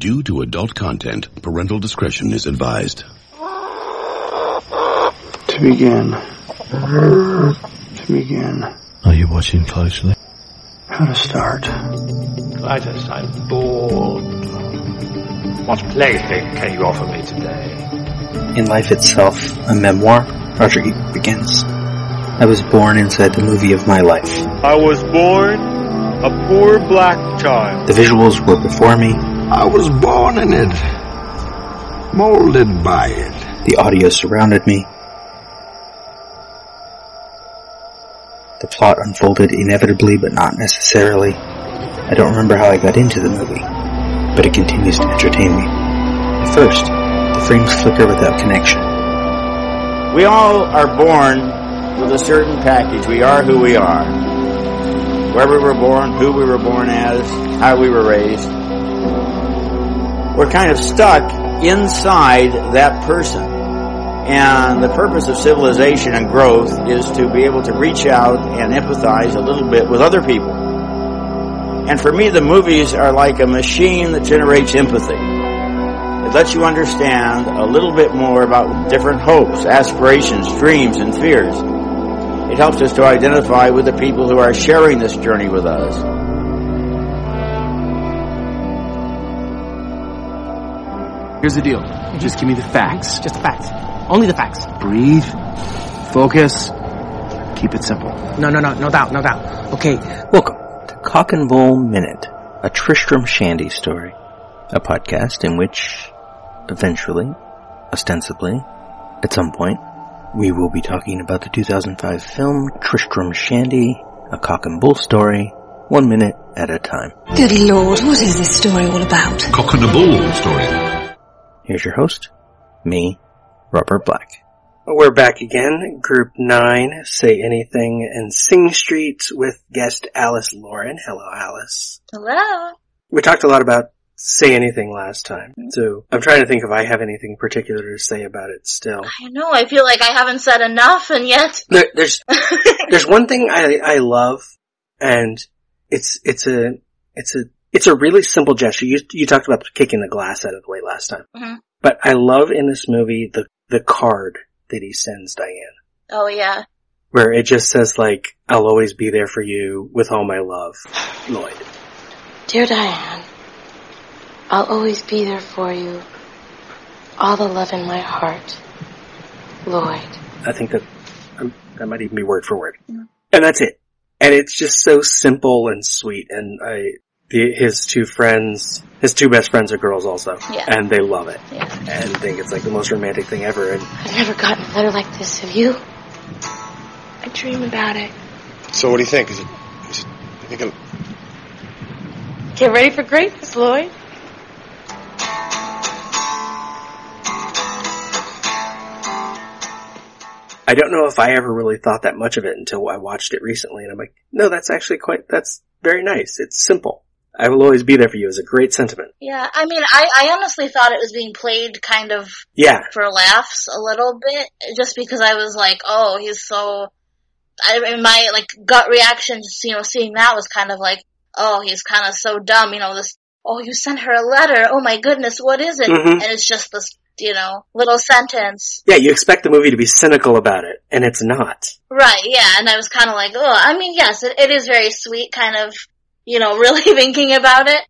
Due to adult content, parental discretion is advised. To begin. To begin. Are you watching closely? How to start. Titus, I'm bored. What plaything can you offer me today? In life itself, a memoir, Roger Ebert begins. I was born inside the movie of my life. I was born a poor black child. The visuals were before me. I was born in it, molded by it. The audio surrounded me. The plot unfolded inevitably but not necessarily. I don't remember how I got into the movie, but it continues to entertain me. At first, the frames flicker without connection. We all are born with a certain package. We are who we are. Where we were born, who we were born as, how we were raised. We're kind of stuck inside that person. And the purpose of civilization and growth is to be able to reach out and empathize a little bit with other people. And for me, the movies are like a machine that generates empathy. It lets you understand a little bit more about different hopes, aspirations, dreams, and fears. It helps us to identify with the people who are sharing this journey with us. Here's the deal. Mm-hmm. Just give me the facts. Just the facts. Only the facts. Breathe. Focus. Keep it simple. No, no, no, no doubt, no doubt. Okay. Welcome to Cock and Bull Minute, a Tristram Shandy story. A podcast in which, eventually, ostensibly, at some point, we will be talking about the 2005 film Tristram Shandy, a cock and bull story, one minute at a time. Good lord, what is this story all about? Cock and a bull story. Here's your host, me, Robert Black. We're back again, Group 9, Say Anything and Sing Street with guest Alice Lauren. Hello, Alice. Hello. We talked a lot about Say Anything last time, so I'm trying to think if I have anything particular to say about it still. I know, I feel like I haven't said enough and yet. There, there's, there's one thing I, I love, and it's, it's a, it's a, it's a really simple gesture. You, you talked about kicking the glass out of the way last time. Mhm. But I love in this movie the, the card that he sends Diane. Oh yeah. Where it just says like, I'll always be there for you with all my love, Lloyd. Dear Diane, I'll always be there for you. All the love in my heart. Lloyd. I think that, um, that might even be word for word. And that's it. And it's just so simple and sweet and I, the, his two friends, his two best friends are girls also. Yeah. And they love it. Yeah. And think it's like the most romantic thing ever and I've never gotten a letter like this, have you? I dream about it. So what do you think? Is it, is it, you think I'm, Get ready for greatness, Lloyd. I don't know if I ever really thought that much of it until I watched it recently, and I'm like, no, that's actually quite, that's very nice. It's simple. I will always be there for you is a great sentiment. Yeah, I mean, I, I honestly thought it was being played kind of Yeah. for laughs a little bit, just because I was like, oh, he's so. I mean, my like gut reaction, just you know, seeing that was kind of like, oh, he's kind of so dumb, you know, this. Oh, you sent her a letter. Oh my goodness, what is it? Mhm. And it's just this, you know, little sentence. Yeah, you expect the movie to be cynical about it, and it's not. Right, yeah, and I was kind of like, oh, I mean, yes, it, it is very sweet, kind of, you know, really thinking about it,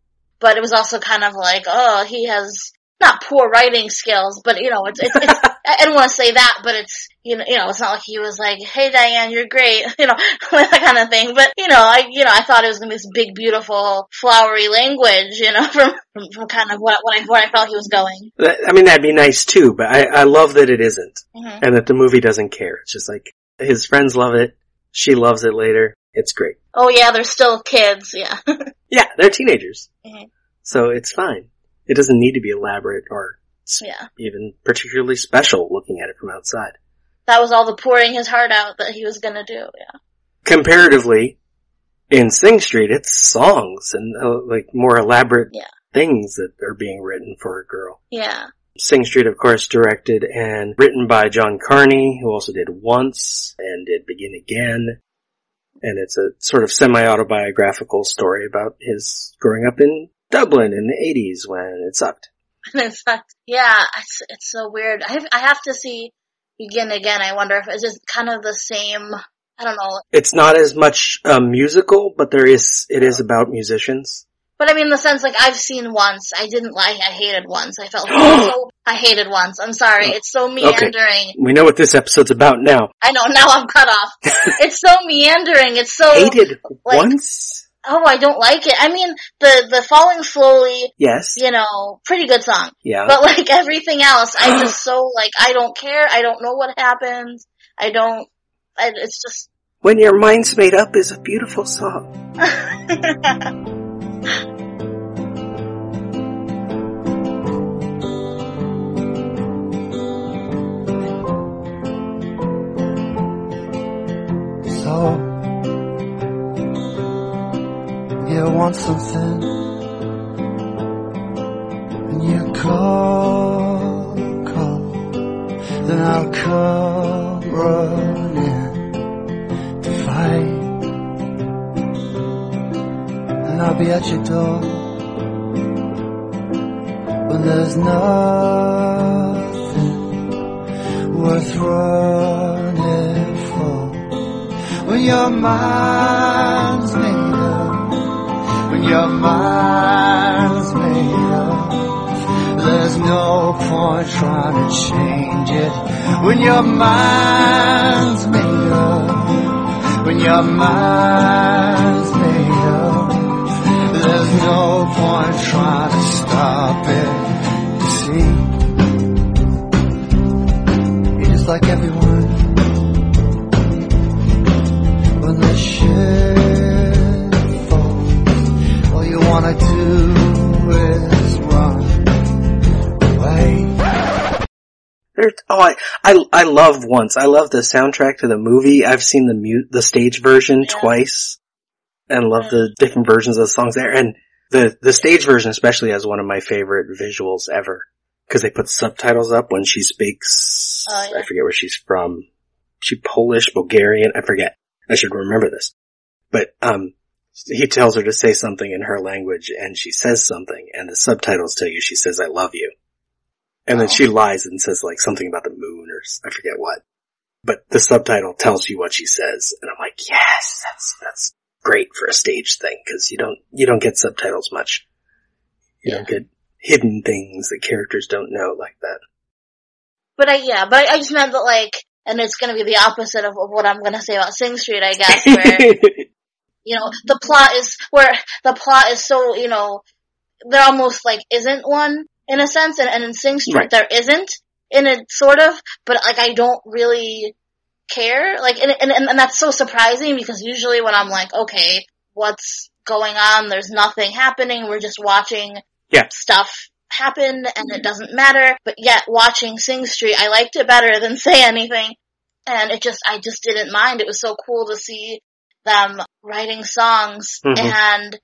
but it was also kind of like, oh, he has not poor writing skills, but you know, it's, it's, it's I don't want to say that, but it's, you know, you know, it's not like he was like, hey Diane, you're great, you know, that kind of thing, but you know, I, you know, I thought it was gonna be this big, beautiful, flowery language, you know, from, from, kind of what, what I, where I felt he was going. I mean, that'd be nice too, but I, I love that it isn't. Mhm. And that the movie doesn't care. It's just like, his friends love it, she loves it later, it's great. Oh yeah, they're still kids, yeah. Yeah, they're teenagers. Mhm. So it's fine. It doesn't need to be elaborate or Yeah. even particularly special looking at it from outside. That was all the pouring his heart out that he was gonna do, yeah. Comparatively, in Sing Street, it's songs and uh, like more elaborate Yeah. things that are being written for a girl. Yeah. Sing Street, of course, directed and written by John Carney, who also did Once and did Begin Again. And it's a sort of semi-autobiographical story about his growing up in Dublin in the 80s when it sucked. it's like, yeah, it's, it's so weird. I have, I have to see Begin Again. I wonder if it's just kind of the same, I don't know. It's not as much a musical, but there is, it is about musicians. But I mean, in the sense, like, I've seen once. I didn't like, I hated once. I felt so, I hated once. I'm sorry. Oh, it's so meandering. Okay. We know what this episode's about now. I know, now I'm cut off. it's so meandering. It's so. Hated like, once? Oh, I don't like it. I mean, the, the Falling Slowly. Yes. You know, pretty good song. Yeah. But like everything else, I just so, like, I don't care. I don't know what happens. I don't, I, it's just. When Your Mind's Made Up is a beautiful song. You want something, and you call, call, then I'll come running to fight, and I'll be at your door when there's nothing worth running when your mind's made up, when your mind's made up, there's no point trying to change it. When your mind's made up, when your mind's made up, there's no point trying to stop it. You see, you're just like everyone. Wanna do is run away. There's, oh, I, I, I love once. I love the soundtrack to the movie. I've seen the mu- the stage version yeah. twice and love yeah. the different versions of the songs there. And the, the stage version especially has one of my favorite visuals ever. Cause they put subtitles up when she speaks. Oh, yeah. I forget where she's from. She Polish, Bulgarian, I forget. I should remember this. But, um, he tells her to say something in her language and she says something and the subtitles tell you she says, I love you. And then she lies and says like something about the moon or I forget what. But the subtitle tells you what she says. And I'm like, yes, that's, that's great for a stage thing because you don't, you don't get subtitles much. You yeah. don't get hidden things that characters don't know like that. But I, yeah, but I just meant that like, and it's going to be the opposite of, of what I'm going to say about Sing Street, I guess, where, you know, the plot is, where the plot is so, you know, there almost like isn't one in a sense, and, and in Sing Street right. there isn't, in a sort of, but like I don't really care, like, and, and, and that's so surprising because usually when I'm like, okay, what's going on, there's nothing happening, we're just watching yeah. stuff happen and it mm-hmm. doesn't matter. But yet watching Sing Street, I liked it better than Say Anything. And it just, I just didn't mind. It was so cool to see them writing songs Mm-hmm. and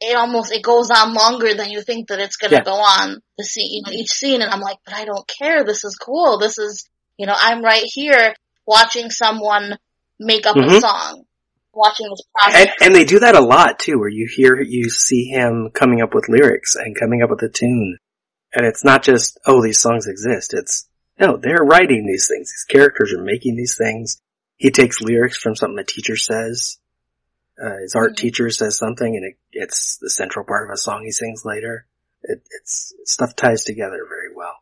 it almost, it goes on longer than you think that it's gonna Yeah. go on the scene, you know, each scene. And I'm like, but I don't care. This is cool. This is, you know, I'm right here watching someone make up a Mhm. song. Watching this process. And, and they do that a lot too, where you hear, you see him coming up with lyrics and coming up with a tune. And it's not just, oh, these songs exist. It's, no, they're writing these things. These characters are making these things. He takes lyrics from something the teacher says. Uh, his art teacher says something and it, it's the central part of a song he sings later. It, it's, stuff ties together very well.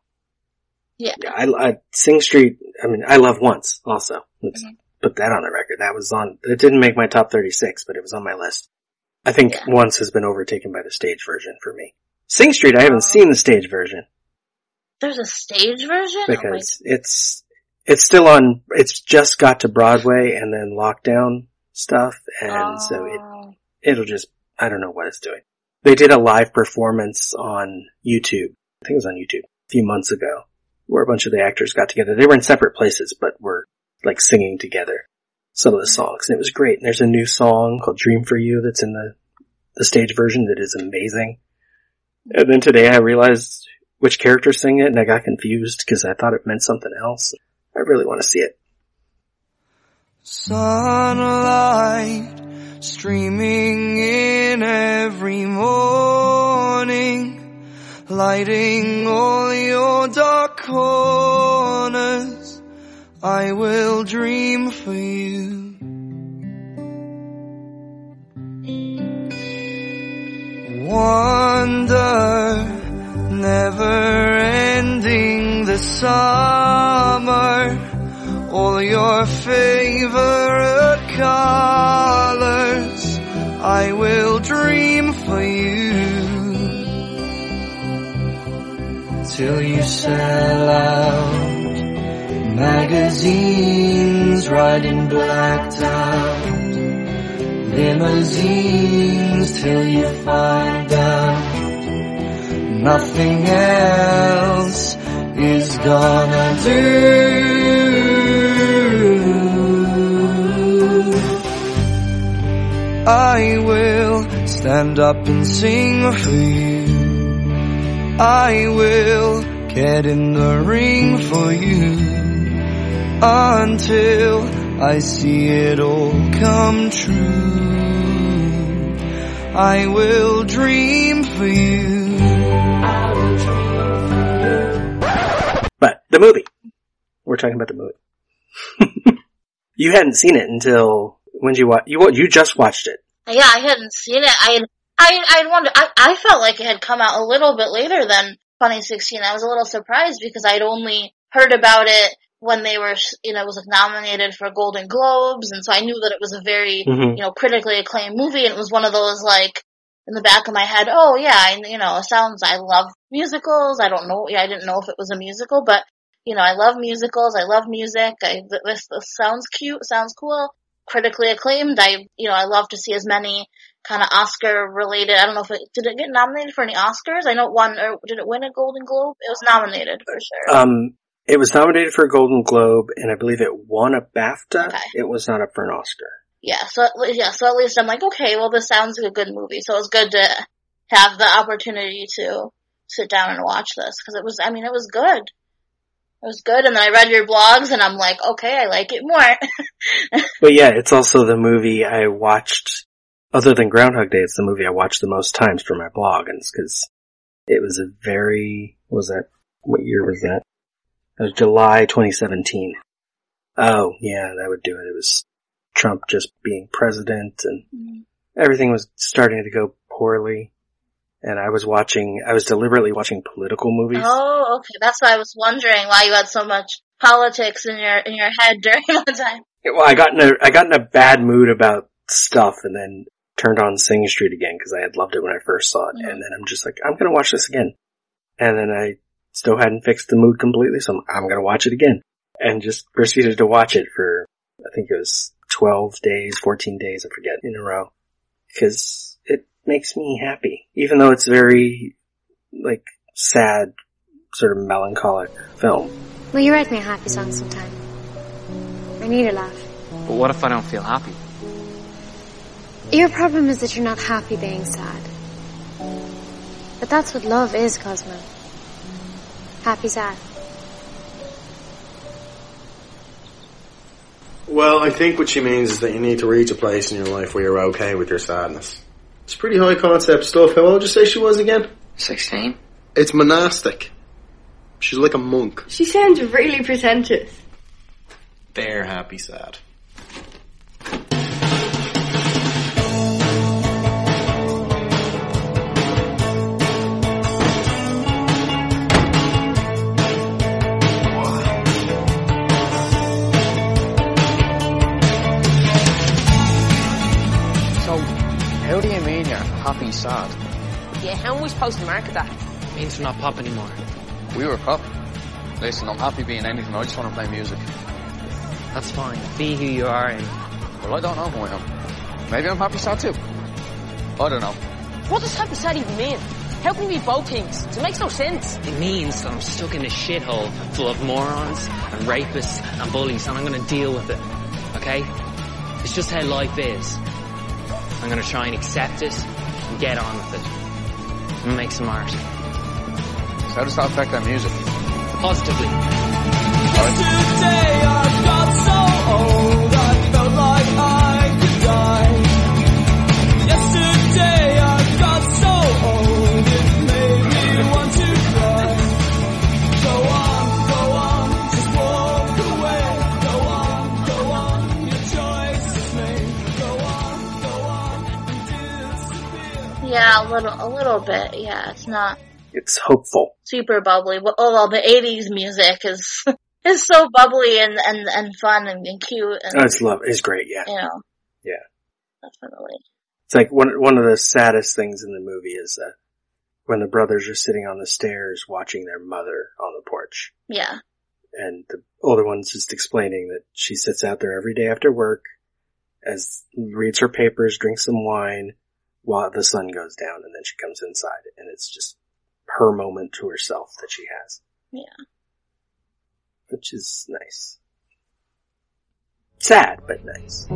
Yeah. Yeah, I, I, Sing Street, I mean, I love Once also. Let's put that on the record. That was on, it didn't make my top 36, but it was on my list. I think Once has been overtaken by the stage version for me. Sing Street, I haven't seen the stage version There's a stage version? Oh because it's, it's still on, it's just got to Broadway and then lockdown stuff and so it, oh. it'll just, I don't know what it's doing. They did a live performance on YouTube. I think it was on YouTube a few months ago where a bunch of the actors got together. They were in separate places, but were like singing together some of the songs and it was great. And there's a new song called Dream for You that's in the, the stage version that is amazing. And then today I realized which character sing it and I got confused because I thought it meant something else. I really want to see it. Sunlight streaming in every morning. lighting all your dark corners. I will dream for you. Wonder, never ending the summer. Your favorite colors. I will dream for you till you sell out. Magazines riding blacked out. Limousines till you find out. Nothing else is gonna do. I will stand up and sing for you. I will get in the ring for you until I see it all come true. I will dream for you. But the movie. We're talking about the movie. you hadn't seen it until when did you watch? You you just watched it. Yeah, I hadn't seen it. I had, I, I wondered, I, I felt like it had come out a little bit later than 2016. I was a little surprised because I'd only heard about it when they were, you know, it was like nominated for Golden Globes, and so I knew that it was a very, Mhm. you know, critically acclaimed movie, and it was one of those like, in the back of my head, oh yeah, I, you know, it sounds, I love musicals, I don't know, yeah, I didn't know if it was a musical, but, you know, I love musicals, I love music, I, this, this sounds cute, sounds cool, critically acclaimed, I, you know, I love to see as many kind of Oscar related, I don't know if it, did it get nominated for any Oscars? I know it won, or did it win a Golden Globe? It was nominated for sure. Um, it was nominated for a Golden Globe, and I believe it won a BAFTA. It was not up for an Oscar. yeah, so at le- yeah, so at least I'm like, okay, well, this sounds like a good movie. So it was good to have the opportunity to sit down and watch this because it was, I mean, it was good. It was good, and then I read your blogs, and I'm like, okay, I like it more. But yeah, it's also the movie I watched. Other than Groundhog Day, it's the movie I watched the most times for my blog, and it's because it was a very. Was that? What year was that? It was July 2017. Oh yeah, that would do it. It was Trump just being president, and mm-hmm. everything was starting to go poorly. And I was watching. I was deliberately watching political movies. oh, okay, that's why I was wondering why you had so much politics in your in your head during that time. Well, I got in a I got in a bad mood about stuff, and then turned on Sing Street again because I had loved it when I first saw it, and mm. then I'm just like, I'm gonna watch this again, and then I still hadn't fixed the mood completely, so I'm, I'm gonna watch it again, and just proceeded to watch it for I think it was 12 days, 14 days, I forget, in a row, because it makes me happy, even though it's very like sad, sort of melancholic film. Will you write me a happy song sometime? I need a laugh. But what if I don't feel happy? Your problem is that you're not happy being sad. But that's what love is, Cosmo. Happy sad. Well, I think what she means is that you need to reach a place in your life where you're okay with your sadness. It's pretty high concept stuff. How old did you say she was again? 16. It's monastic. She's like a monk. She sounds really pretentious. They're happy sad. Mean you're happy sad? Yeah, how am we supposed to market that? Means we're not pop anymore. We were pop. Listen, I'm happy being anything. I just want to play music. That's fine. Be who you are and Well, I don't know who I am. Maybe I'm happy sad too. I don't know. What does happy sad even mean? How can you be both things? It makes no sense. it means that I'm stuck in a shithole full of morons and rapists and bullies and I'm gonna deal with it. Okay? It's just how life is. I'm gonna try and accept it and get on with it. And make some art. So how does that affect our music? Positively. Little bit. Yeah, it's not It's hopeful. super bubbly. But oh, well, the '80s music is is so bubbly and and and fun and, and cute. And, Oh, it's love. It's great. Yeah. You know, Yeah. definitely. It's like one one of the saddest things in the movie is that when the brothers are sitting on the stairs watching their mother on the porch, Yeah, and the older one's just explaining that she sits out there every day after work, as reads her papers, drinks some wine, while the sun goes down, and then she comes inside, and it's just her moment to herself that she has, yeah. which is nice. Sad, but nice.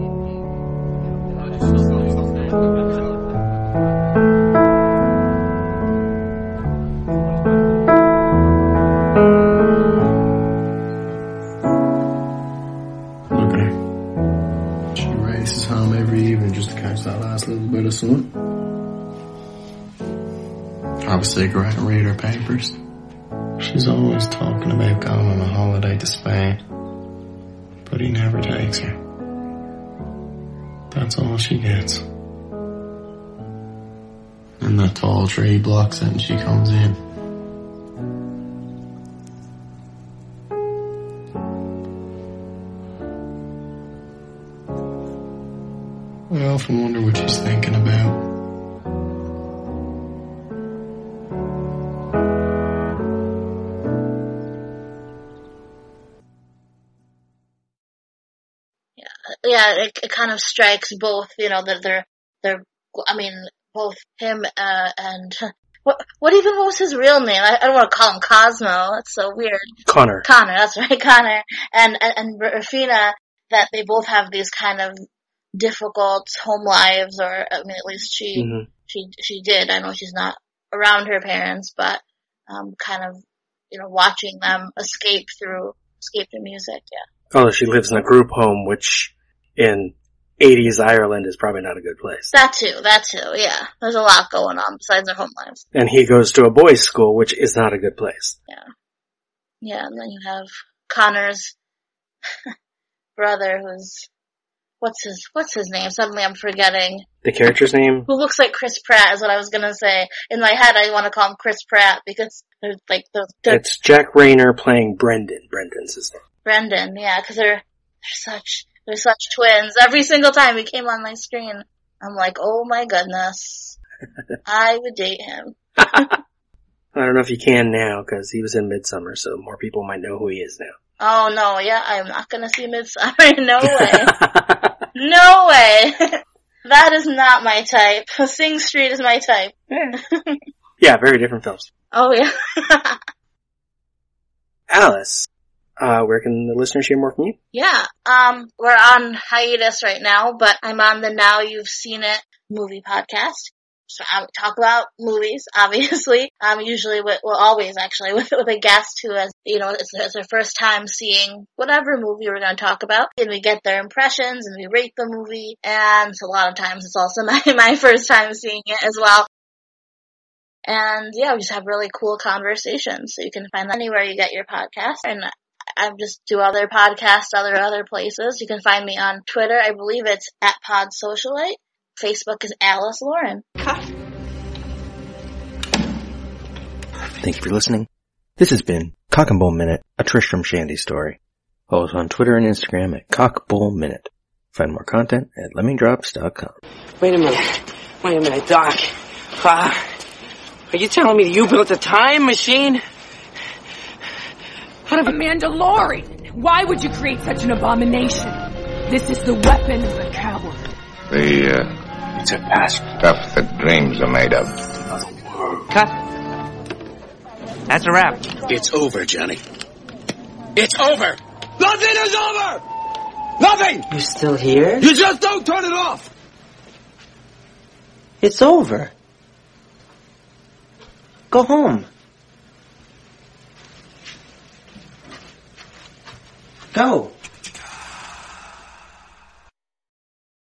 Last little bit of sun. Have a and read her papers. She's always talking about going on a holiday to Spain. But he never takes her. That's all she gets. And the tall tree blocks it and she comes in. I wonder what she's thinking about. yeah, it, it kind of strikes both, you know, that they're, they're, I mean, both him, uh, and, what, what even was his real name? I, I don't want to call him Cosmo. It's so weird. Connor. Connor, that's right, Connor. And, and, and Raphina, that they both have these kind of difficult home lives, or, I mean, at least she, Mhm. she, she did. I know she's not around her parents, but, um, kind of, you know, watching them escape through, escape through music, yeah. Although she lives in a group home, which in 80s Ireland is probably not a good place. That too, that too, yeah. There's a lot going on besides their home lives. And he goes to a boys' school, which is not a good place. Yeah. Yeah, and then you have Connor's brother who's what's his what's his name? Suddenly I'm forgetting. The character's name? Who looks like Chris Pratt is what I was gonna say. In my head I wanna call him Chris Pratt because they're like the, It's Jack Reynor playing Brendan. Brendan's his name. Brendan, yeah, because they're they're such they're such twins. Every single time he came on my screen, I'm like, oh my goodness, I would date him. I don't know if you can now because he was in Midsommar, so more people might know who he is now. Oh no, yeah, I'm not gonna see Midsommar. no way. No way. that is not my type. Sing Street is my type. Yeah, very different films. oh yeah. Alice, uh, where can the listeners hear more from you? yeah. Um, we're on hiatus right now, but I'm on the Now You've Seen It movie podcast. So I talk about movies, obviously. Um, usually with, well, always actually with, with a guest who has, you know, it's, it's their first time seeing whatever movie we're going to talk about. And we get their impressions and we rate the movie. And a lot of times it's also my, my first time seeing it as well. And yeah, we just have really cool conversations. So you can find that anywhere you get your podcast. And I just do other podcasts, other other places. You can find me on Twitter. I believe it's at Pod Socialite. Facebook is Alice Lauren. Thank you for listening. This has been Cock and Bull Minute, a Tristram Shandy story. Follow us on Twitter and Instagram at Cock Bull Minute. Find more content at lemmingdrops.com. Wait a minute. Wait a minute, Doc. Ah, are you telling me you built a time machine? Out of a Mandalorian. Why would you create such an abomination? This is the weapon of the coward. The, uh, it's a past stuff that dreams are made of. Cut. That's a wrap. It's over, Johnny. It's over! Nothing is over! Nothing! You're still here? You just don't turn it off! It's over. Go home. Go.